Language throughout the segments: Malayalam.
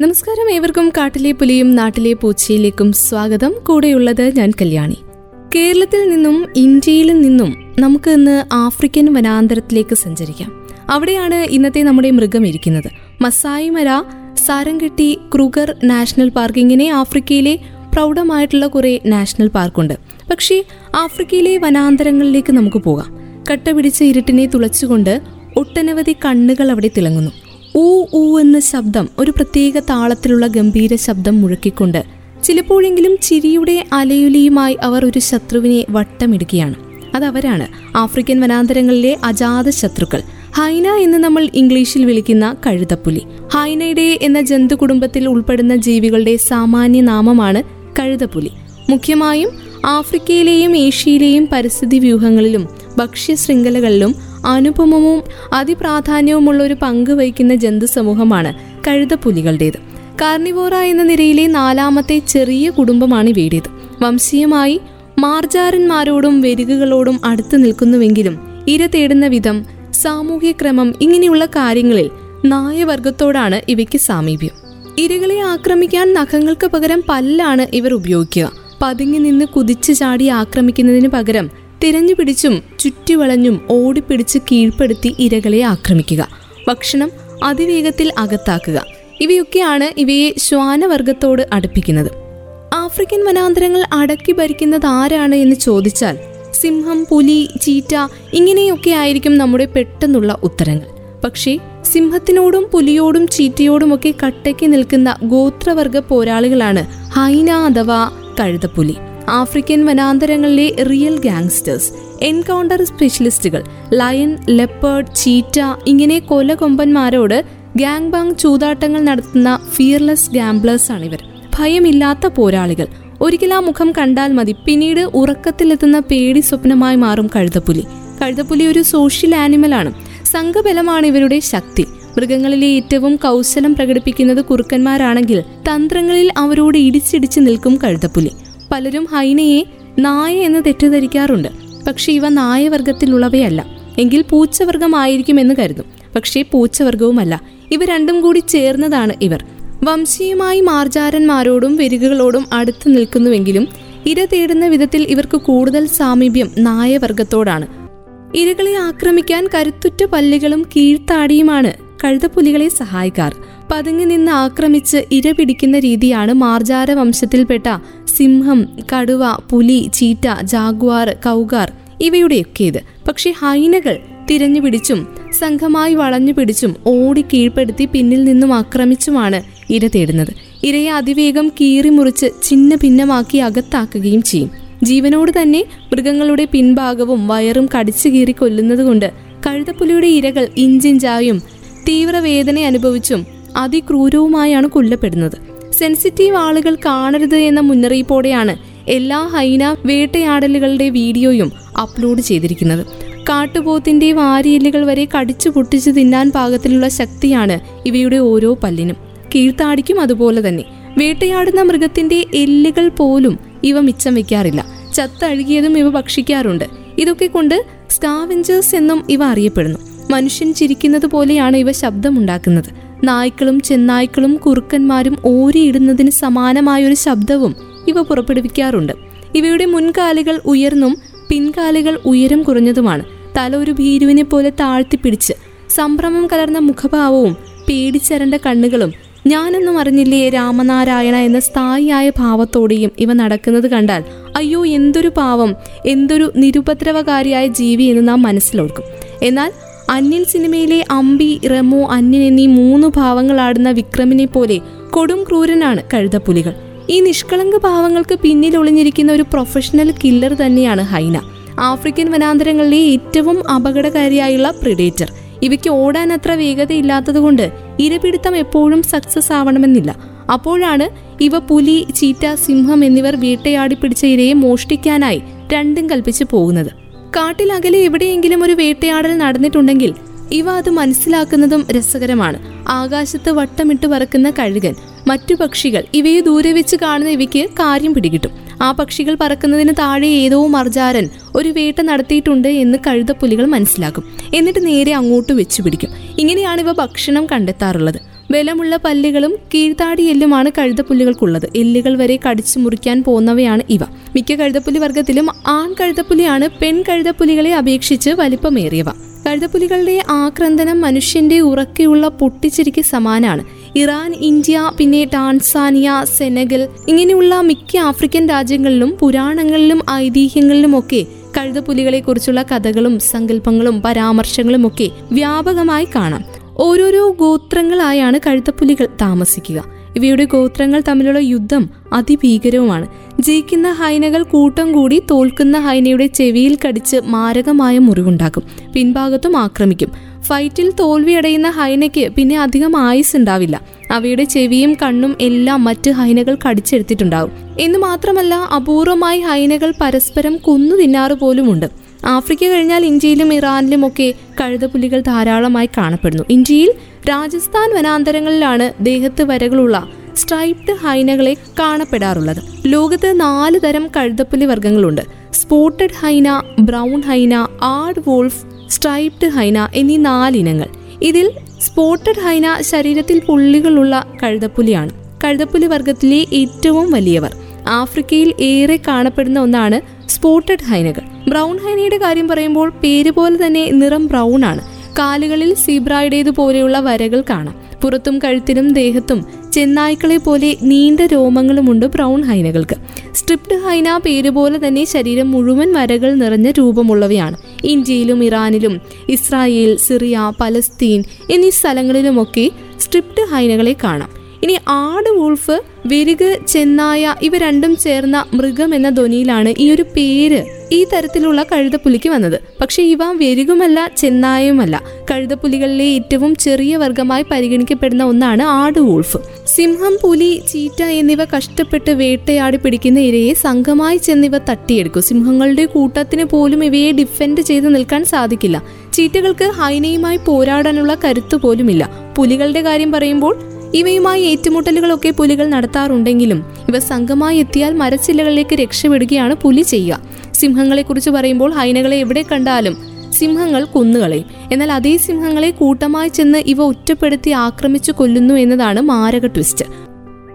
നമസ്കാരം ഏവർക്കും കാട്ടിലെ പുലിയും നാട്ടിലെ പൂച്ചയിലേക്കും സ്വാഗതം. കൂടെയുള്ളത് ഞാൻ കല്യാണി. കേരളത്തിൽ നിന്നും ഇന്ത്യയിൽ നിന്നും നമുക്ക് ഇന്ന് ആഫ്രിക്കൻ വനാന്തരത്തിലേക്ക് സഞ്ചരിക്കാം. അവിടെയാണ് ഇന്നത്തെ നമ്മുടെ മൃഗം ഇരിക്കുന്നത്. മസായിമര സാരംഗട്ടി ക്രുഗർ നാഷണൽ പാർക്ക് ഇങ്ങനെ ആഫ്രിക്കയിലെ പ്രൗഢമായിട്ടുള്ള കുറെ നാഷണൽ പാർക്കുണ്ട്. പക്ഷേ ആഫ്രിക്കയിലെ വനാന്തരങ്ങളിലേക്ക് നമുക്ക് പോകാം. കട്ട പിടിച്ച ഇരുട്ടിനെ തുളച്ചുകൊണ്ട് ഒട്ടനവധി കണ്ണുകൾ അവിടെ തിളങ്ങുന്നു. ഊ ഊ എന്ന ശബ്ദം ഒരു പ്രത്യേക താളത്തിലുള്ള ഗംഭീര ശബ്ദം മുഴക്കിക്കൊണ്ട് ചിലപ്പോഴെങ്കിലും ചിരിയുടെ അലയുലിയുമായി അവർ ഒരു ശത്രുവിനെ വട്ടമിടുകയാണ്. അതവരാണ് ആഫ്രിക്കൻ വനാന്തരങ്ങളിലെ അജാത ശത്രുക്കൾ. ഹൈന എന്ന് നമ്മൾ ഇംഗ്ലീഷിൽ വിളിക്കുന്ന കഴുതപ്പുലി. ഹൈനയുടെ എന്ന ജന്തു കുടുംബത്തിൽ ഉൾപ്പെടുന്ന ജീവികളുടെ സാമാന്യ നാമമാണ് കഴുതപ്പുലി. മുഖ്യമായും ആഫ്രിക്കയിലെയും ഏഷ്യയിലെയും പരിസ്ഥിതി വ്യൂഹങ്ങളിലും ഭക്ഷ്യ ശൃംഖലകളിലും അനുപമവും അതിപ്രാധാന്യവുമുള്ള ഒരു പങ്ക് വഹിക്കുന്ന ജന്തു സമൂഹമാണ് കഴുതപ്പുലികളുടേത്. കാർണിവോറ എന്ന നിരയിലെ നാലാമത്തെ ചെറിയ കുടുംബമാണ് ഇവയുടേത്. വംശീയമായി മാർജാരന്മാരോടും വെരുകുകളോടും അടുത്തു നിൽക്കുന്നുവെങ്കിലും ഇര തേടുന്ന വിധം സാമൂഹ്യ ക്രമം ഇങ്ങനെയുള്ള കാര്യങ്ങളിൽ നായവർഗത്തോടാണ് ഇവയ്ക്ക് സാമീപ്യം. ഇരകളെ ആക്രമിക്കാൻ നഖങ്ങൾക്ക് പകരം പല്ലാണ് ഇവർ ഉപയോഗിക്കുക. പതുങ്ങി നിന്ന് കുതിച്ചു ചാടി ആക്രമിക്കുന്നതിന് പകരം തിരഞ്ഞു പിടിച്ചും ചുറ്റിവളഞ്ഞും ഓടിപ്പിടിച്ച് കീഴ്പ്പെടുത്തി ഇരകളെ ആക്രമിക്കുക. ഭക്ഷണം അതിവേഗത്തിൽ അകത്താക്കുക. ഇവയൊക്കെയാണ് ഇവയെ ശ്വാനവർഗത്തോട് അടുപ്പിക്കുന്നത്. ആഫ്രിക്കൻ വനാന്തരങ്ങൾ അടക്കി ഭരിക്കുന്നത് ആരാണ് എന്ന് ചോദിച്ചാൽ സിംഹം പുലി ചീറ്റ ഇങ്ങനെയൊക്കെ ആയിരിക്കും നമ്മുടെ പെട്ടെന്നുള്ള ഉത്തരങ്ങൾ. പക്ഷേ സിംഹത്തിനോടും പുലിയോടും ചീറ്റയോടുമൊക്കെ കട്ടയ്ക്ക് നിൽക്കുന്ന ഗോത്രവർഗ പോരാളികളാണ് ഹൈന അഥവാ കഴുതപ്പുലി. ആഫ്രിക്കൻ വനാന്തരങ്ങളിലെ റിയൽ ഗാങ്സ്റ്റേഴ്സ് എൻകൗണ്ടർ സ്പെഷ്യലിസ്റ്റുകൾ ലയൺ ലെപ്പേർഡ് ചീറ്റ ഇങ്ങനെ കൊലകൊമ്പന്മാരോട് ഗാങ് ബാങ് ചൂതാട്ടങ്ങൾ നടത്തുന്ന ഫിയർലെസ് ഗാംബ്ലേഴ്സ് ഇവർ ഭയമില്ലാത്ത പോരാളികൾ. ഒരിക്കൽ ആ മുഖം കണ്ടാൽ മതി. പിന്നീട് ഉറക്കത്തിലെത്തുന്ന പേടി സ്വപ്നമായി മാറും കഴുതപ്പുലി. കഴുതപ്പുലി ഒരു സോഷ്യൽ ആനിമലാണ്. സംഘബലമാണ് ഇവരുടെ ശക്തി. മൃഗങ്ങളിലെ ഏറ്റവും കൗശലം പ്രകടിപ്പിക്കുന്നത് കുറുക്കന്മാരാണെങ്കിൽ തന്ത്രങ്ങളിൽ അവരോട് ഇടിച്ചിടിച്ച് നിൽക്കും കഴുതപ്പുലി. പലരും ഹൈനയെ നായ എന്ന് തെറ്റിദ്ധരിക്കാറുണ്ട്. പക്ഷേ ഇവ നായവർഗത്തിലുള്ളവയല്ല. എങ്കിൽ പൂച്ചവർഗമായിരിക്കും എന്ന് കരുതും. പക്ഷേ പൂച്ചവർഗവുമല്ല. ഇവ രണ്ടും കൂടി ചേർന്നതാണ് ഇവർ. വംശീയമായി മാർജാരന്മാരോടും വെരുകുകളോടും അടുത്ത് നിൽക്കുന്നുവെങ്കിലും ഇര തേടുന്ന വിധത്തിൽ ഇവർക്ക് കൂടുതൽ സാമീപ്യം നായവർഗത്തോടാണ്. ഇരകളെ ആക്രമിക്കാൻ കരുത്തുറ്റ പല്ലുകളും കീഴ്ത്താടിയുമാണ് കഴുതപ്പുലികളെ സഹായിക്കാർ. പതുങ്ങി നിന്ന് ആക്രമിച്ച് ഇര പിടിക്കുന്ന രീതിയാണ് മാർജാര വംശത്തിൽപ്പെട്ട സിംഹം കടുവ പുലി ചീറ്റ ജാഗ്വാർ കൗഗാർ ഇവയുടെയൊക്കേത് പക്ഷെ ഹൈനകൾ തിരഞ്ഞു പിടിച്ചും സംഘമായി വളഞ്ഞു പിടിച്ചും ഓടി കീഴ്പ്പെടുത്തി പിന്നിൽ നിന്നും ആക്രമിച്ചുമാണ് ഇര തേടുന്നത്. ഇരയെ അതിവേഗം കീറി മുറിച്ച് ചിന്ന ഭിന്നമാക്കി അകത്താക്കുകയും ചെയ്യും. ജീവനോട് തന്നെ മൃഗങ്ങളുടെ പിൻഭാഗവും വയറും കടിച്ചു കീറി കൊല്ലുന്നതുകൊണ്ട് കഴുതപ്പുലിയുടെ ഇരകൾ ഇഞ്ചിഞ്ചായും തീവ്രവേദന അനുഭവിച്ചും അതിക്രൂരവുമായാണ് കൊല്ലപ്പെടുന്നത്. സെൻസിറ്റീവ് ആളുകൾ കാണരുത് എന്ന മുന്നറിയിപ്പോടെയാണ് എല്ലാ ഹൈന വേട്ടയാടലുകളുടെ വീഡിയോയും അപ്ലോഡ് ചെയ്തിരിക്കുന്നത്. കാട്ടുപോത്തിന്റെ വാരിയെല്ലുകൾ വരെ കടിച്ചു പൊട്ടിച്ചു തിന്നാൻ പാകത്തിലുള്ള ശക്തിയാണ് ഇവയുടെ ഓരോ പല്ലിനും. കീഴ്ത്താടിക്കും അതുപോലെ തന്നെ. വേട്ടയാടുന്ന മൃഗത്തിന്റെ എല്ലുകൾ പോലും ഇവ മിച്ചം വെക്കാറില്ല ചത്തഴുകിയതും ഇവ ഭക്ഷിക്കാറുണ്ട്. ഇതൊക്കെ കൊണ്ട് സ്കാവെഞ്ചേഴ്സ് എന്നും ഇവ അറിയപ്പെടുന്നു. മനുഷ്യൻ ചിരിക്കുന്നത് പോലെയാണ് ഇവ ശബ്ദമുണ്ടാക്കുന്നത്. നായ്ക്കളും ചെന്നായ്ക്കളും കുറുക്കന്മാരും ഓരിയിടുന്നതിന് സമാനമായൊരു ശബ്ദവും ഇവ പുറപ്പെടുവിക്കാറുണ്ട്. ഇവയുടെ മുൻകാലുകൾ ഉയർന്നും പിൻകാലുകൾ ഉയരം കുറഞ്ഞതുമാണ്. തല ഒരു ഭീരുവിനെ പോലെ താഴ്ത്തിപ്പിടിച്ച് സംഭ്രമം കലർന്ന മുഖഭാവവും പേടിച്ചരണ്ട കണ്ണുകളും ഞാനൊന്നും അറിഞ്ഞില്ലേ രാമനാരായണ എന്ന സ്ഥായിയായ ഭാവത്തോടെയും ഇവ നടക്കുന്നത് കണ്ടാൽ അയ്യോ എന്തൊരു പാവം എന്തൊരു നിരുപദ്രവകാരിയായ ജീവി എന്ന് നാം മനസ്സിലോർക്കും. എന്നാൽ അന്യൻ സിനിമയിലെ അമ്പി റെമോ അന്യൻ എന്നീ മൂന്ന് ഭാവങ്ങളാടുന്ന വിക്രമിനെ പോലെ കൊടും ക്രൂരനാണ് കഴുതപ്പുലികൾ. ഈ നിഷ്കളങ്ക ഭാവങ്ങൾക്ക് പിന്നിൽ ഒളിഞ്ഞിരിക്കുന്ന ഒരു പ്രൊഫഷണൽ കില്ലർ തന്നെയാണ് ഹൈന. ആഫ്രിക്കൻ വനാന്തരങ്ങളിലെ ഏറ്റവും അപകടകാരിയായുള്ള പ്രിഡേറ്റർ ഇവയ്ക്ക് ഓടാൻ അത്ര വേഗതയില്ലാത്തതുകൊണ്ട് ഇരപിടുത്തം എപ്പോഴും സക്സസ് ആവണമെന്നില്ല. അപ്പോഴാണ് ഇവ പുലി ചീറ്റ സിംഹം എന്നിവർ വേട്ടയാടി പിടിച്ച ഇരയെ മോഷ്ടിക്കാനായി രണ്ടും കൽപ്പിച്ചു പോകുന്നത്. കാട്ടിലകലെ എവിടെയെങ്കിലും ഒരു വേട്ടയാടൽ നടന്നിട്ടുണ്ടെങ്കിൽ ഇവ അത് മനസ്സിലാക്കുന്നതും രസകരമാണ്. ആകാശത്ത് വട്ടമിട്ട് പറക്കുന്ന കഴുകൻ മറ്റു പക്ഷികൾ ഇവയെ ദൂരെ വെച്ച് കാണുന്ന ഇവയ്ക്ക് കാര്യം പിടികിട്ടും. ആ പക്ഷികൾ പറക്കുന്നതിന് താഴെ ഏതോ മർജാരൻ ഒരു വേട്ട നടത്തിയിട്ടുണ്ട് എന്ന് കഴുതപ്പുലികൾ മനസ്സിലാക്കും. എന്നിട്ട് നേരെ അങ്ങോട്ട് വെച്ചു പിടിക്കും ഇങ്ങനെയാണ് ഇവ ഭക്ഷണം കണ്ടെത്താറുള്ളത്. ബലമുള്ള പല്ലുകളും കീഴ്ത്താടി എല്ലുമാണ് കഴുതപ്പുല്ലുകൾക്കുള്ളത്. എല്ലുകൾ വരെ കടിച്ചു മുറിക്കാൻ പോകുന്നവയാണ് ഇവ. മിക്ക കഴുതപ്പുലി വർഗത്തിലും ആൺ കഴുതപ്പുലിയാണ് പെൺ കഴുതപ്പുലികളെ അപേക്ഷിച്ച് വലിപ്പമേറിയവ. കഴുതപ്പുലികളുടെ ആക്രന്ദനം മനുഷ്യന്റെ ഉറക്കെയുള്ള പൊട്ടിച്ചിരിക്ക് സമാനാണ്. ഇറാൻ ഇന്ത്യ പിന്നെ ടാൻസാനിയ സെനഗൽ ഇങ്ങനെയുള്ള മിക്ക ആഫ്രിക്കൻ രാജ്യങ്ങളിലും പുരാണങ്ങളിലും ഐതിഹ്യങ്ങളിലും ഒക്കെ കഴുതപ്പുലികളെ കുറിച്ചുള്ള കഥകളും സങ്കല്പങ്ങളും പരാമർശങ്ങളും ഒക്കെ വ്യാപകമായി കാണാം. ഓരോരോ ഗോത്രങ്ങളായാണ് കഴുത്തപ്പുലികൾ താമസിക്കുക. ഇവയുടെ ഗോത്രങ്ങൾ തമ്മിലുള്ള യുദ്ധം അതിഭീകരവുമാണ്. ജയിക്കുന്ന ഹൈനകൾ കൂട്ടം കൂടി തോൽക്കുന്ന ഹൈനയുടെ ചെവിയിൽ കടിച്ച് മാരകമായ മുറിവുണ്ടാക്കും. പിൻഭാഗത്തും ആക്രമിക്കും. ഫൈറ്റിൽ തോൽവിയടയുന്ന ഹൈനയ്ക്ക് പിന്നെ അധികം ആയുസ് ഉണ്ടാവില്ല. അവയുടെ ചെവിയും കണ്ണും എല്ലാം മറ്റ് ഹൈനകൾ കടിച്ചെടുത്തിട്ടുണ്ടാവും. എന്ന് മാത്രമല്ല അപൂർവമായി ഹൈനകൾ പരസ്പരം കൊന്നു തിന്നാറ് പോലുമുണ്ട് ആഫ്രിക്ക കഴിഞ്ഞാൽ ഇന്ത്യയിലും ഇറാനിലും ഒക്കെ കഴുതപ്പുലികൾ ധാരാളമായി കാണപ്പെടുന്നു. ഇന്ത്യയിൽ രാജസ്ഥാൻ വനാന്തരങ്ങളിലാണ് ദേഹത്ത് വരകളുള്ള സ്ട്രൈപ്ഡ് ഹൈനകളെ കാണപ്പെടാറുള്ളത്. ലോകത്ത് നാല് തരം കഴുതപ്പുലി വർഗങ്ങളുണ്ട്. Spotted hyena brown hyena aardwolf striped hyena എന്നീ നാലിനങ്ങൾ ഇതിൽ സ്പോട്ടഡ് ഹൈന ശരീരത്തിൽ പുള്ളികളുള്ള കഴുതപ്പുലിയാണ്. കഴുതപ്പുലി വർഗത്തിലെ ഏറ്റവും വലിയവർ. ആഫ്രിക്കയിൽ ഏറെ കാണപ്പെടുന്ന ഒന്നാണ് സ്പോട്ടഡ് ഹൈനകൾ. ബ്രൗൺ ഹൈനയുടെ കാര്യം പറയുമ്പോൾ പേര് പോലെ തന്നെ നിറം ബ്രൗൺ ആണ്. കാലുകളിൽ സീബ്രായുടേതുപോലെയുള്ള വരകൾ കാണാം. പുറത്തും കഴുത്തിലും ദേഹത്തും ചെന്നായ്ക്കളെ പോലെ നീണ്ട രോമങ്ങളുമുണ്ട് ബ്രൗൺ ഹൈനകൾക്ക്. സ്ട്രിപ്റ്റ് ഹൈന പേര് പോലെ തന്നെ ശരീരം മുഴുവൻ വരകൾ നിറഞ്ഞ രൂപമുള്ളവയാണ്. ഇന്ത്യയിലും ഇറാനിലും ഇസ്രായേൽ സിറിയ പലസ്തീൻ എന്നീ സ്ഥലങ്ങളിലുമൊക്കെ സ്ട്രിപ്റ്റ് ഹൈനകളെ കാണാം. ഇനി ആട് വൂൾഫ് വിരുക് ചെന്നായ ഇവ രണ്ടും ചേർന്ന മൃഗം എന്ന ധ്വനിയിലാണ് ഈ ഒരു പേര് ഈ തരത്തിലുള്ള കഴുതപ്പുലിക്ക് വന്നത്. പക്ഷെ ഇവ വെരുകുമല്ല ചെന്നായുമല്ല കഴുതപ്പുലികളിലെ ഏറ്റവും ചെറിയ വർഗമായി പരിഗണിക്കപ്പെടുന്ന ഒന്നാണ് ആട് വൂൾഫ് സിംഹം പുലി ചീറ്റ എന്നിവ കഷ്ടപ്പെട്ട് വേട്ടയാടി പിടിക്കുന്ന ഇരയെ സംഘമായി ചെന്നിവ തട്ടിയെടുക്കും. സിംഹങ്ങളുടെ കൂട്ടത്തിന് പോലും ഇവയെ ഡിഫെൻഡ് ചെയ്ത് നിൽക്കാൻ സാധിക്കില്ല. ചീറ്റകൾക്ക് ഹൈനയുമായി പോരാടാനുള്ള കരുത്ത് പോലുമില്ല. പുലികളുടെ കാര്യം പറയുമ്പോൾ ഇവയുമായി ഏറ്റുമുട്ടലുകളൊക്കെ പുലികൾ നടത്താറുണ്ടെങ്കിലും ഇവ സംഘമായി എത്തിയാൽ മരച്ചില്ലകളിലേക്ക് രക്ഷപ്പെടുകയാണ് പുലി ചെയ്യുക. സിംഹങ്ങളെ കുറിച്ച് പറയുമ്പോൾ ഹൈനകളെ എവിടെ കണ്ടാലും സിംഹങ്ങൾ കുന്നുകളയും. എന്നാൽ അതേ സിംഹങ്ങളെ കൂട്ടമായി ചെന്ന് ഇവ ഒറ്റപ്പെടുത്തി ആക്രമിച്ചു കൊല്ലുന്നു എന്നതാണ് മാരക ട്വിസ്റ്റ്.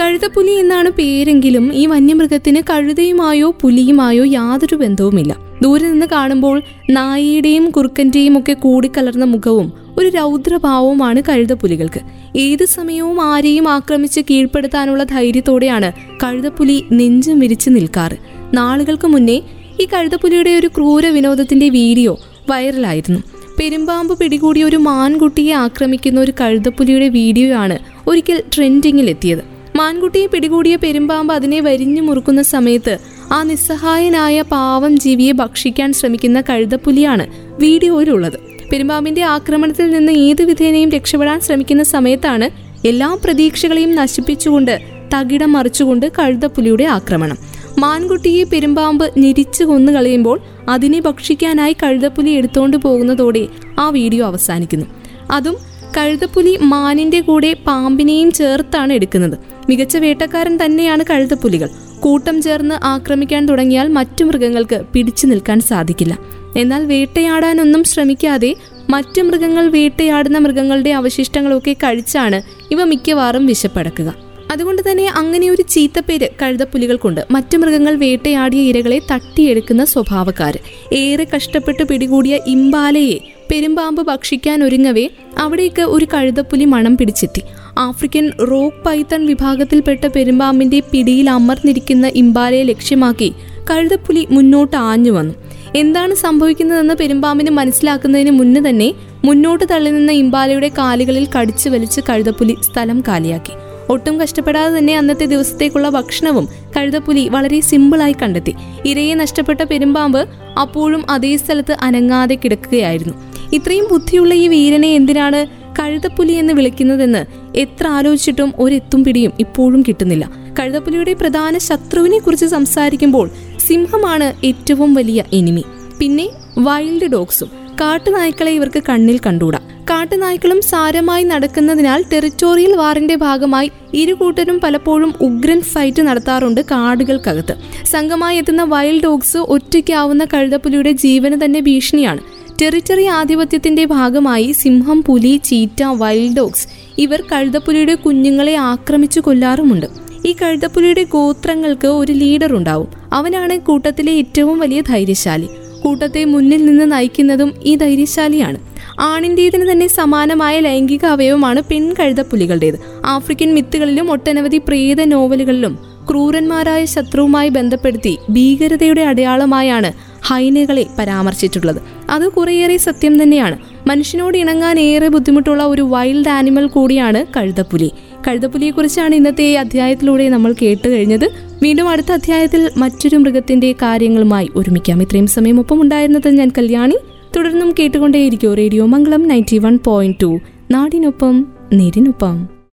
കഴുതപ്പുലി എന്നാണ് പേരെങ്കിലും ഈ വന്യമൃഗത്തിന് കഴുതയുമായോ പുലിയുമായോ യാതൊരു ബന്ധവുമില്ല. ദൂരെ നിന്ന് കാണുമ്പോൾ നായയുടെയും കുറുക്കന്റെയും ഒക്കെ കൂടിക്കലർന്ന മുഖവും ഒരു രൗദ്രഭാവവുമാണ് കഴുതപ്പുലികൾക്ക്. ഏത് സമയവും ആരെയും ആക്രമിച്ച് കീഴ്പ്പെടുത്താനുള്ള ധൈര്യത്തോടെയാണ് കഴുതപ്പുലി നെഞ്ചും വിരിച്ചു നിൽക്കാറ്. നാളുകൾക്ക് മുന്നേ ഈ കഴുതപ്പുലിയുടെ ഒരു ക്രൂര വിനോദത്തിന്റെ വീഡിയോ വൈറലായിരുന്നു. പെരുമ്പാമ്പ് പിടികൂടിയ ഒരു മാൻകുട്ടിയെ ആക്രമിക്കുന്ന ഒരു കഴുതപ്പുലിയുടെ വീഡിയോയാണ് ഒരിക്കൽ ട്രെൻഡിങ്ങിലെത്തിയത്. മാൻകുട്ടിയെ പിടികൂടിയ പെരുമ്പാമ്പ് അതിനെ വരിഞ്ഞു മുറുക്കുന്ന സമയത്ത് ആ നിസ്സഹായനായ പാവം ജീവിയെ ഭക്ഷിക്കാൻ ശ്രമിക്കുന്ന കഴുതപ്പുലിയാണ് വീഡിയോയിലുള്ളത്. പെരുമ്പാമ്പിന്റെ ആക്രമണത്തിൽ നിന്ന് ഏത് വിധേനയും രക്ഷപ്പെടാൻ ശ്രമിക്കുന്ന സമയത്താണ് എല്ലാ പ്രതീക്ഷകളെയും നശിപ്പിച്ചുകൊണ്ട് തകിടം മറിച്ചുകൊണ്ട് കഴുതപ്പുലിയുടെ ആക്രമണം. മാൻകുട്ടിയെ പെരുമ്പാമ്പ് ഞെരിച്ചു കൊന്നു കളയുമ്പോൾ അതിനെ ഭക്ഷിക്കാനായി കഴുതപ്പുലി എടുത്തുകൊണ്ട് പോകുന്നതോടെ ആ വീഡിയോ അവസാനിക്കുന്നു. അതും കഴുതപ്പുലി മാനിന്റെ കൂടെ പാമ്പിനെയും ചേർത്താണ് എടുക്കുന്നത്. മികച്ച വേട്ടക്കാരൻ തന്നെയാണ് കഴുതപ്പുലികൾ. കൂട്ടം ചേർന്ന് ആക്രമിക്കാൻ തുടങ്ങിയാൽ മറ്റു മൃഗങ്ങൾക്ക് പിടിച്ചു നിൽക്കാൻ സാധിക്കില്ല. എന്നാൽ വേട്ടയാടാനൊന്നും ശ്രമിക്കാതെ മറ്റു മൃഗങ്ങൾ വേട്ടയാടുന്ന മൃഗങ്ങളുടെ അവശിഷ്ടങ്ങളൊക്കെ കഴിച്ചാണ് ഇവ മിക്കവാറും വിശപ്പടക്കുക. അതുകൊണ്ട് തന്നെ അങ്ങനെ ഒരു ചീത്തപ്പേര് കഴുതപ്പുലികൾക്കുണ്ട്. മറ്റു മൃഗങ്ങൾ വേട്ടയാടിയ ഇരകളെ തട്ടിയെടുക്കുന്ന സ്വഭാവക്കാർ ഏറെ കഷ്ടപ്പെട്ട് പിടികൂടിയ ഇമ്പാലയെ പെരുമ്പാമ്പ് ഭക്ഷിക്കാൻ ഒരുങ്ങവേ അവിടേക്ക് ഒരു കഴുതപ്പുലി മണം പിടിച്ചെത്തി. ആഫ്രിക്കൻ റോക്ക് പൈത്തൺ വിഭാഗത്തിൽപ്പെട്ട പെരുമ്പാമ്പിന്റെ പിടിയിൽ അമർന്നിരിക്കുന്ന ഇമ്പാലയെ ലക്ഷ്യമാക്കി കഴുതപ്പുലി മുന്നോട്ട് ആഞ്ഞു വന്നു. എന്താണ് സംഭവിക്കുന്നതെന്ന് പെരുമ്പാമ്പിന് മനസ്സിലാക്കുന്നതിന് മുന്നേ തന്നെ മുന്നോട്ട് തള്ളി നിന്ന ഇമ്പാലയുടെ കാലുകളിൽ കടിച്ചു വലിച്ച് കഴുതപ്പുലി സ്ഥലം കാലിയാക്കി. ഒട്ടും കഷ്ടപ്പെടാതെ തന്നെ അന്നത്തെ ദിവസത്തേക്കുള്ള ഭക്ഷണവും കഴുതപ്പുലി വളരെ സിമ്പിളായി കണ്ടെത്തി. ഇരയെ നഷ്ടപ്പെട്ട പെരുമ്പാമ്പ് അപ്പോഴും അതേ സ്ഥലത്ത് അനങ്ങാതെ കിടക്കുകയായിരുന്നു. ഇത്രയും ബുദ്ധിയുള്ള ഈ വീരനെ എന്തിനാണ് കഴുതപ്പുലി എന്ന് വിളിക്കുന്നതെന്ന് എത്ര ആലോചിച്ചിട്ടും ഒരെത്തും പിടിയും ഇപ്പോഴും കിട്ടുന്നില്ല. കഴുതപ്പുലിയുടെ പ്രധാന ശത്രുവിനെ കുറിച്ച് സംസാരിക്കുമ്പോൾ സിംഹമാണ് ഏറ്റവും വലിയ എനിമി പിന്നെ വൈൽഡ് ഡോഗ്സും കാട്ടുനായ്ക്കളെ ഇവർക്ക് കണ്ണിൽ കണ്ടുകൂടാ. കാട്ടുനായ്ക്കളും സാരമായി നടക്കുന്നതിനാൽ ടെറിറ്റോറിയൽ വാറിന്റെ ഭാഗമായി ഇരുകൂട്ടരും പലപ്പോഴും ഉഗ്രൻ ഫൈറ്റ് നടത്താറുണ്ട് കാടുകൾക്കകത്ത്. സംഘമായി എത്തുന്ന വൈൽഡ് ഡോഗ്സ് ഒറ്റയ്ക്കാവുന്ന കഴുതപ്പുലിയുടെ ജീവന് തന്നെ ഭീഷണിയാണ്. ടെറിറ്ററി ആധിപത്യത്തിന്റെ ഭാഗമായി സിംഹം പുലി ചീറ്റ വൈൽഡ് ഡോഗ്സ് ഇവർ കഴുതപ്പുലിയുടെ കുഞ്ഞുങ്ങളെ ആക്രമിച്ചു കൊല്ലാറുമുണ്ട്. ഈ കഴുതപ്പുലിയുടെ ഗോത്രങ്ങൾക്ക് ഒരു ലീഡർ ഉണ്ടാവും. അവനാണ് കൂട്ടത്തിലെ ഏറ്റവും വലിയ ധൈര്യശാലി. കൂട്ടത്തെ മുന്നിൽ നിന്ന് നയിക്കുന്നതും ഈ ധൈര്യശാലിയാണ്. ആണിന്റേതിന് തന്നെ സമാനമായ ലൈംഗിക അവയവമാണ് പെൺ കഴുതപ്പുലികളുടേത്. ആഫ്രിക്കൻ മിത്തുകളിലും ഒട്ടനവധി പ്രേത നോവലുകളിലും ക്രൂരന്മാരായ ശത്രുവുമായി ബന്ധപ്പെടുത്തി ഭീകരതയുടെ അടയാളമായാണ് ഹൈനകളെ പരാമർശിച്ചിട്ടുള്ളത്. അത് കുറേയേറെ സത്യം തന്നെയാണ്. മനുഷ്യനോട് ഇണങ്ങാൻ ഏറെ ബുദ്ധിമുട്ടുള്ള ഒരു വൈൽഡ് ആനിമൽ കൂടിയാണ് കഴുതപ്പുലി. കഴുതപ്പുലിയെക്കുറിച്ചാണ് ഇന്നത്തെ ഈ അധ്യായത്തിലൂടെ നമ്മൾ കേട്ട് കഴിഞ്ഞത്. വീണ്ടും അടുത്ത അധ്യായത്തിൽ മറ്റൊരു മൃഗത്തിന്റെ കാര്യങ്ങളുമായി ഒരുമിക്കാം. ഇത്രയും സമയം ഒപ്പം ഉണ്ടായിരുന്നത് ഞാൻ കല്യാണി. തുടർന്നും കേട്ടുകൊണ്ടേയിരിക്കും. Radio Mangalam ninety one point two നാടിനൊപ്പം നേരിനൊപ്പം.